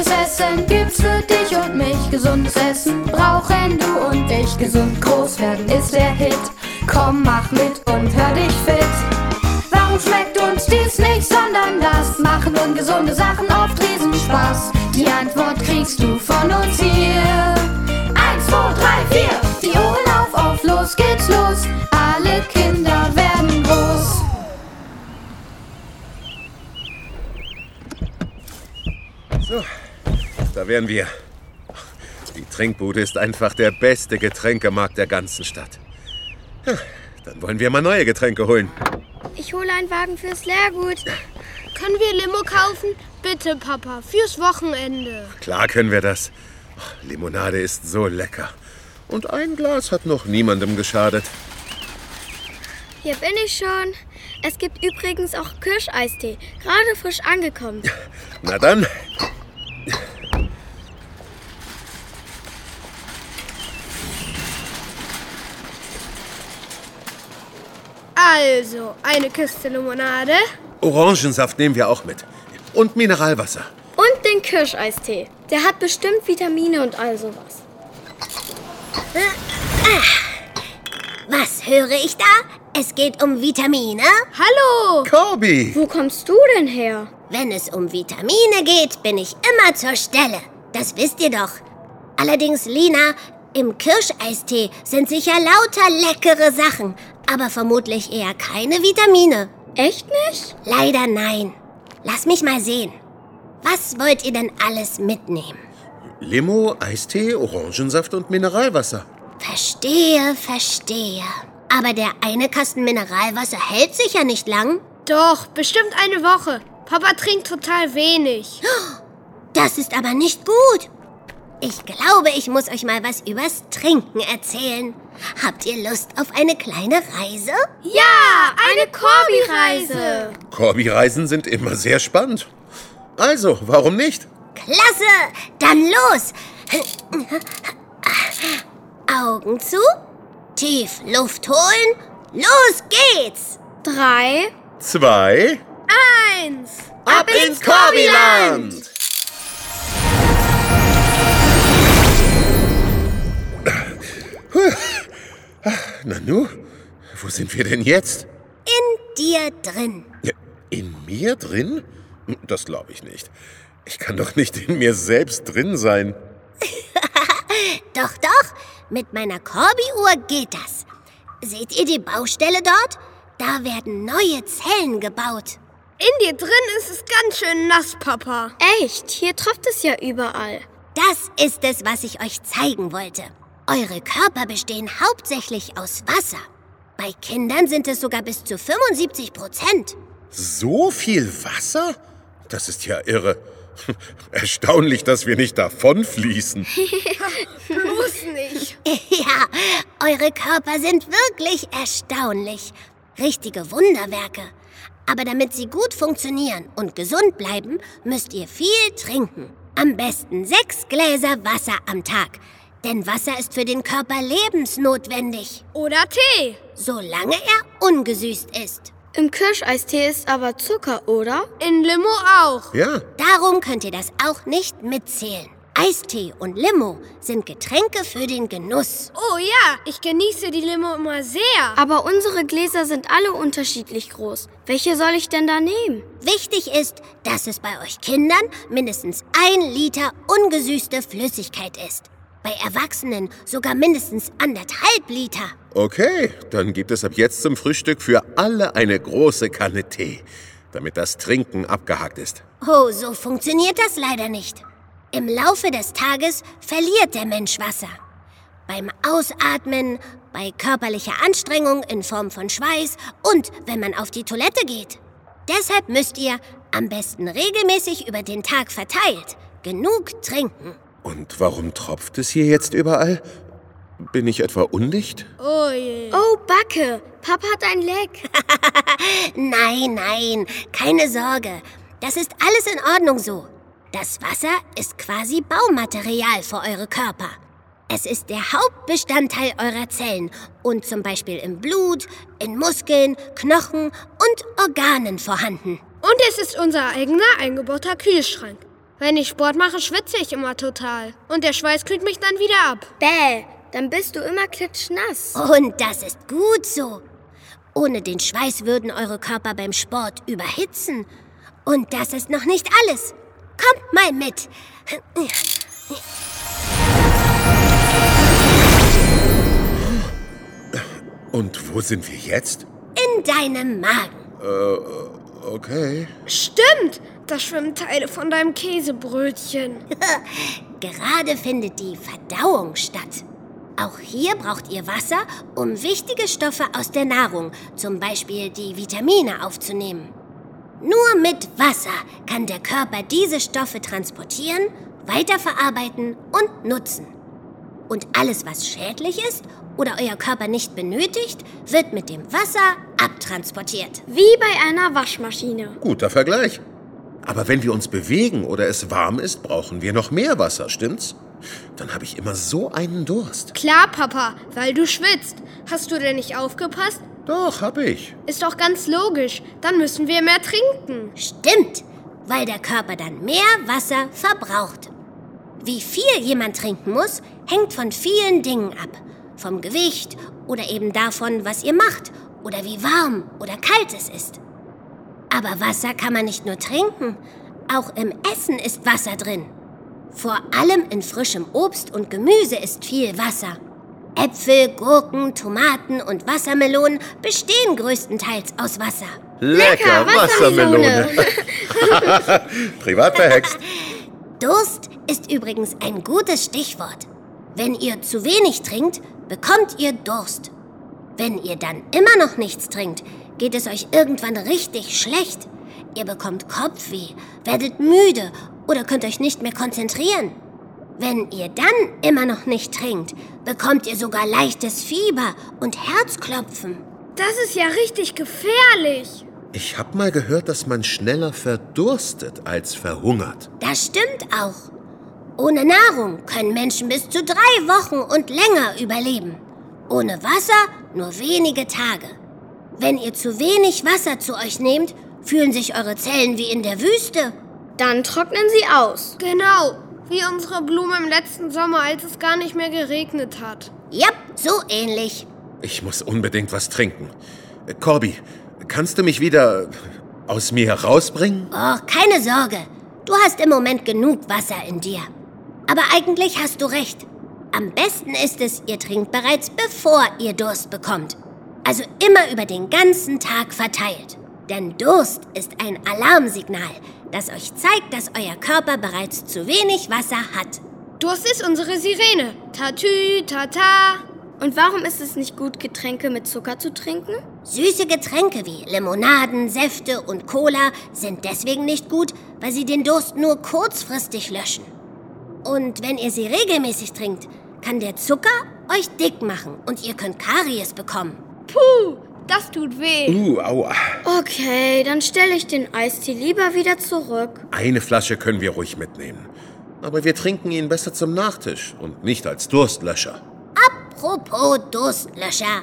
gutes Essen gibt's für dich und mich. Gesundes Essen brauchen du und ich. Gesund groß werden ist der Hit. Komm, mach mit und hör dich fit. Warum schmeckt uns dies nicht, sondern das? Machen ungesunde Sachen oft Riesenspaß. Die Antwort kriegst du von uns hier. Eins, zwei, drei, vier. Die Ohren auf, auf, los geht's los. Alle Kinder werden groß. So, da wären wir. Die Trinkbude ist einfach der beste Getränkemarkt der ganzen Stadt. Ja, dann wollen wir mal neue Getränke holen. Ich hole einen Wagen fürs Lehrgut. Können wir Limo kaufen? Bitte, Papa, fürs Wochenende. Klar können wir das. Limonade ist so lecker. Und ein Glas hat noch niemandem geschadet. Hier bin ich schon. Es gibt übrigens auch Kirscheistee, gerade frisch angekommen. Na dann. Also, eine Kiste Limonade. Orangensaft nehmen wir auch mit. Und Mineralwasser. Und den Kirscheistee. Der hat bestimmt Vitamine und all sowas. Was höre ich da? Es geht um Vitamine? Hallo! Corby! Wo kommst du denn her? Wenn es um Vitamine geht, bin ich immer zur Stelle. Das wisst ihr doch. Allerdings, Lina, im Kirscheistee sind sicher lauter leckere Sachen, aber vermutlich eher keine Vitamine. Echt nicht? Leider nein. Lass mich mal sehen. Was wollt ihr denn alles mitnehmen? Limo, Eistee, Orangensaft und Mineralwasser. Verstehe, verstehe. Aber der eine Kasten Mineralwasser hält sich ja nicht lang. Doch, bestimmt eine Woche. Papa trinkt total wenig. Das ist aber nicht gut. Ich glaube, ich muss euch mal was übers Trinken erzählen. Habt ihr Lust auf eine kleine Reise? Ja, eine Korbi-Reise. Corby-Reisen sind immer sehr spannend. Also, warum nicht? Klasse! Dann los! Augen zu, tief Luft holen. Los geht's! Drei. Zwei. Eins. Ab ins Corbyland! Nanu, wo sind wir denn jetzt? In dir drin. In mir drin? Das glaube ich nicht. Ich kann doch nicht in mir selbst drin sein. Doch, doch, mit meiner Corby-Uhr geht das. Seht ihr die Baustelle dort? Da werden neue Zellen gebaut. In dir drin ist es ganz schön nass, Papa. Echt? Hier tropft es ja überall. Das ist es, was ich euch zeigen wollte. Eure Körper bestehen hauptsächlich aus Wasser. Bei Kindern sind es sogar bis zu 75 Prozent. So viel Wasser? Das ist ja irre. Erstaunlich, dass wir nicht davonfließen. Bloß nicht. Ja, eure Körper sind wirklich erstaunlich. Richtige Wunderwerke. Aber damit sie gut funktionieren und gesund bleiben, müsst ihr viel trinken. Am besten sechs Gläser Wasser am Tag. Denn Wasser ist für den Körper lebensnotwendig, Oder Tee. solange er ungesüßt ist. Im Kirscheistee ist aber Zucker, oder? In Limo auch. Ja, Darum könnt ihr das auch nicht mitzählen. Eistee und Limo sind Getränke für den Genuss. Oh ja, ich genieße die Limo immer sehr. Aber unsere Gläser sind alle unterschiedlich groß. Welche soll ich denn da nehmen? Wichtig ist, dass es bei euch Kindern mindestens ein Liter ungesüßte Flüssigkeit ist. Bei Erwachsenen sogar mindestens anderthalb Liter. okay. Dann gibt es ab jetzt zum Frühstück für alle eine große Kanne Tee, damit das Trinken abgehakt ist. Oh, so funktioniert das leider nicht. Im Laufe des Tages verliert der Mensch Wasser. Beim Ausatmen, bei körperlicher Anstrengung in Form von Schweiß und wenn man auf die Toilette geht. Deshalb müsst ihr, am besten regelmäßig über den Tag verteilt, genug trinken. Und warum tropft es hier jetzt überall? Bin ich etwa undicht? Oh je. Oh, Backe! Papa hat ein Leck. Nein, nein, keine Sorge. Das ist alles in Ordnung so. Das Wasser ist quasi Baumaterial für eure Körper. Es ist der Hauptbestandteil eurer Zellen und zum Beispiel im Blut, in Muskeln, Knochen und Organen vorhanden. Und es ist unser eigener eingebauter Kühlschrank. Wenn ich Sport mache, schwitze ich immer total. Und der Schweiß kühlt mich dann wieder ab. Bäh, dann bist du immer klitschnass. Und das ist gut so. Ohne den Schweiß würden eure Körper beim Sport überhitzen. Und das ist noch nicht alles. Kommt mal mit. Und wo sind wir jetzt? In deinem Magen. Okay. Stimmt, da schwimmen Teile von deinem Käsebrötchen. Gerade findet die Verdauung statt. Auch hier braucht ihr Wasser, um wichtige Stoffe aus der Nahrung, zum Beispiel die Vitamine, aufzunehmen. Nur mit Wasser kann der Körper diese Stoffe transportieren, weiterverarbeiten und nutzen. Und alles, was schädlich ist oder euer Körper nicht benötigt, wird mit dem Wasser abtransportiert. Wie bei einer Waschmaschine. Guter Vergleich. Aber wenn wir uns bewegen oder es warm ist, brauchen wir noch mehr Wasser, stimmt's? Dann habe ich immer so einen Durst. Klar, Papa, weil du schwitzt. Hast du denn nicht aufgepasst? Doch, hab ich. Ist doch ganz logisch. Dann müssen wir mehr trinken. Stimmt, weil der Körper dann mehr Wasser verbraucht. Wie viel jemand trinken muss, hängt von vielen Dingen ab. Vom Gewicht oder eben davon, was ihr macht oder wie warm oder kalt es ist. Aber Wasser kann man nicht nur trinken, auch im Essen ist Wasser drin. Vor allem in frischem Obst und Gemüse ist viel Wasser. Äpfel, Gurken, Tomaten und Wassermelonen bestehen größtenteils aus Wasser. Lecker, Wassermelone. Privat verhext. Durst ist übrigens ein gutes Stichwort. Wenn ihr zu wenig trinkt, bekommt ihr Durst. Wenn ihr dann immer noch nichts trinkt, geht es euch irgendwann richtig schlecht. Ihr bekommt Kopfweh, werdet müde oder könnt euch nicht mehr konzentrieren. Wenn ihr dann immer noch nicht trinkt, bekommt ihr sogar leichtes Fieber und Herzklopfen. Das ist ja richtig gefährlich. Ich hab mal gehört, dass man schneller verdurstet als verhungert. Das stimmt auch. Ohne Nahrung können Menschen bis zu drei Wochen und länger überleben. Ohne Wasser nur wenige Tage. Wenn ihr zu wenig Wasser zu euch nehmt, fühlen sich eure Zellen wie in der Wüste. Dann trocknen sie aus. Genau, wie unsere Blume im letzten Sommer, als es gar nicht mehr geregnet hat. Ja, so ähnlich. Ich muss unbedingt was trinken. Corby, kannst du mich wieder aus mir rausbringen? Oh, keine Sorge. Du hast im Moment genug Wasser in dir. Aber eigentlich hast du recht. Am besten ist es, ihr trinkt bereits bevor ihr Durst bekommt. Also immer über den ganzen Tag verteilt. Denn Durst ist ein Alarmsignal, das euch zeigt, dass euer Körper bereits zu wenig Wasser hat. Durst ist unsere Sirene. Tatü, tata. Und warum ist es nicht gut, Getränke mit Zucker zu trinken? Süße Getränke wie Limonaden, Säfte und Cola sind deswegen nicht gut, weil sie den Durst nur kurzfristig löschen. Und wenn ihr sie regelmäßig trinkt, kann der Zucker euch dick machen und ihr könnt Karies bekommen. Puh, das tut weh. Uh, aua. Okay, dann stelle ich den Eistee lieber wieder zurück. Eine Flasche können wir ruhig mitnehmen. Aber wir trinken ihn besser zum Nachtisch und nicht als Durstlöscher. Apropos Durstlöscher.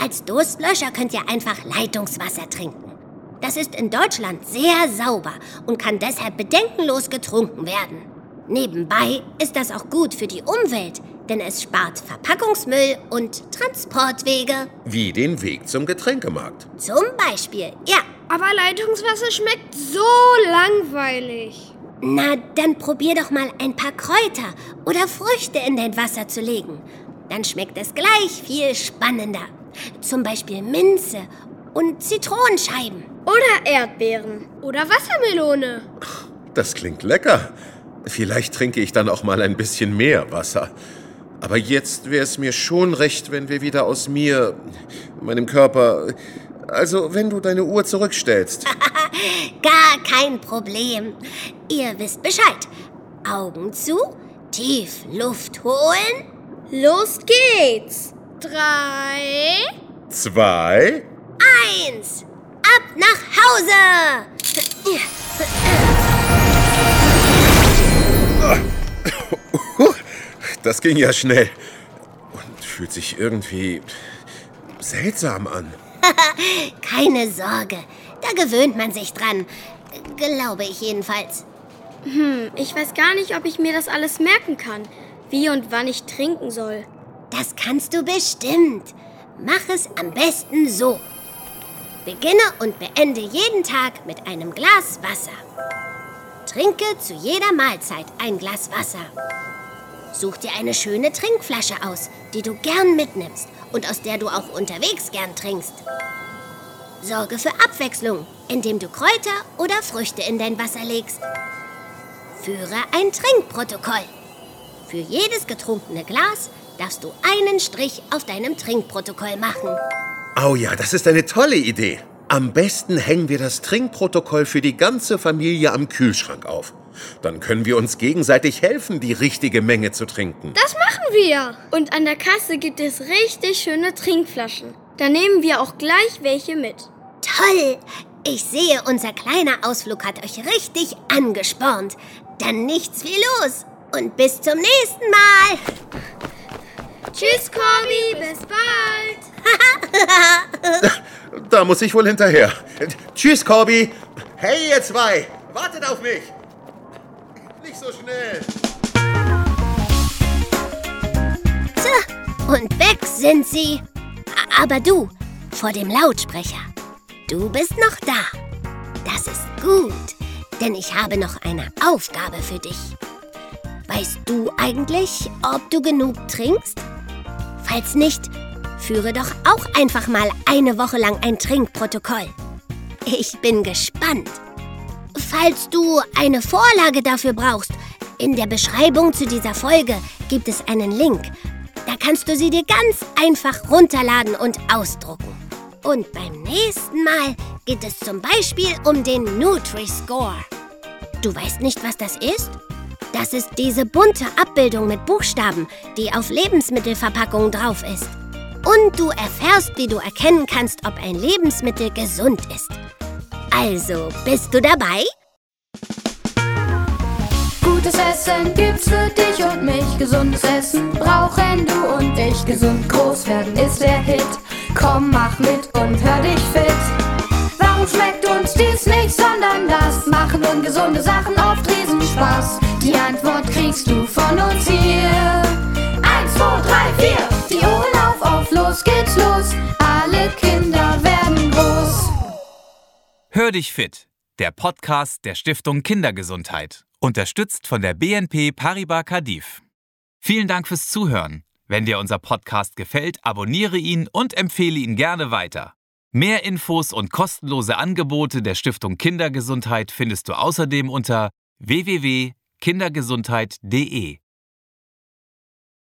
Als Durstlöscher könnt ihr einfach Leitungswasser trinken. Das ist in Deutschland sehr sauber und kann deshalb bedenkenlos getrunken werden. Nebenbei ist das auch gut für die Umwelt, denn es spart Verpackungsmüll und Transportwege. Wie den Weg zum Getränkemarkt. Zum Beispiel, ja. Aber Leitungswasser schmeckt so langweilig. Na, dann probier doch mal ein paar Kräuter oder Früchte in dein Wasser zu legen. Dann schmeckt es gleich viel spannender. Zum Beispiel Minze und Zitronenscheiben. Oder Erdbeeren. Oder Wassermelone. Das klingt lecker. Vielleicht trinke ich dann auch mal ein bisschen mehr Wasser. Aber jetzt wäre es mir schon recht, wenn wir wieder aus mir, meinem Körper. Also, wenn du deine Uhr zurückstellst. Gar kein Problem. Ihr wisst Bescheid. Augen zu, tief Luft holen. Los geht's! Drei. Zwei. Eins. Ab nach Hause. Das ging ja schnell. Und fühlt sich irgendwie seltsam an. Keine Sorge. Da gewöhnt man sich dran. Glaube ich jedenfalls. Hm, ich weiß gar nicht, ob ich mir das alles merken kann. Wie und wann ich trinken soll. Das kannst du bestimmt. Mach es am besten so. Beginne und beende jeden Tag mit einem Glas Wasser. Trinke zu jeder Mahlzeit ein Glas Wasser. Such dir eine schöne Trinkflasche aus, die du gern mitnimmst und aus der du auch unterwegs gern trinkst. Sorge für Abwechslung, indem du Kräuter oder Früchte in dein Wasser legst. Führe ein Trinkprotokoll. Für jedes getrunkene Glas darfst du einen Strich auf deinem Trinkprotokoll machen. Oh ja, das ist eine tolle Idee. Am besten hängen wir das Trinkprotokoll für die ganze Familie am Kühlschrank auf. Dann können wir uns gegenseitig helfen, die richtige Menge zu trinken. Das machen wir. Und an der Kasse gibt es richtig schöne Trinkflaschen. Da nehmen wir auch gleich welche mit. Toll! Ich sehe, unser kleiner Ausflug hat euch richtig angespornt. Dann nichts wie los. Und bis zum nächsten Mal. Tschüss, Corby, bis bald. Da muss ich wohl hinterher. Tschüss, Corby. Hey, ihr zwei. Wartet auf mich. Nicht so schnell. Tja, und weg sind sie. Aber du, vor dem Lautsprecher. Du bist noch da. Das ist gut, denn ich habe noch eine Aufgabe für dich. Weißt du eigentlich, ob du genug trinkst? Falls nicht, führe doch auch einfach mal eine Woche lang ein Trinkprotokoll. Ich bin gespannt. Falls du eine Vorlage dafür brauchst, in der Beschreibung zu dieser Folge gibt es einen Link. Da kannst du sie dir ganz einfach runterladen und ausdrucken. Und beim nächsten Mal geht es zum Beispiel um den Nutri-Score. Du weißt nicht, was das ist? Das ist diese bunte Abbildung mit Buchstaben, die auf Lebensmittelverpackungen drauf ist. Und du erfährst, wie du erkennen kannst, ob ein Lebensmittel gesund ist. Also, bist du dabei? Gutes Essen gibt's für dich und mich. Gesundes Essen brauchen du und ich. Gesund groß werden ist der Hit. Komm, mach mit und hör dich fit. Warum schmeckt uns dies nicht, sondern das? Machen ungesunde Sachen oft Riesenspaß. Die Antwort kriegst du von uns hier. Eins, zwei, drei, vier. Die Ohren auf, los geht's los. Alle Kinder werden groß. Hör dich fit, der Podcast der Stiftung Kindergesundheit, unterstützt von der BNP Paribas Cardif. Vielen Dank fürs Zuhören. Wenn dir unser Podcast gefällt, abonniere ihn und empfehle ihn gerne weiter. Mehr Infos und kostenlose Angebote der Stiftung Kindergesundheit findest du außerdem unter www.kindergesundheit.de.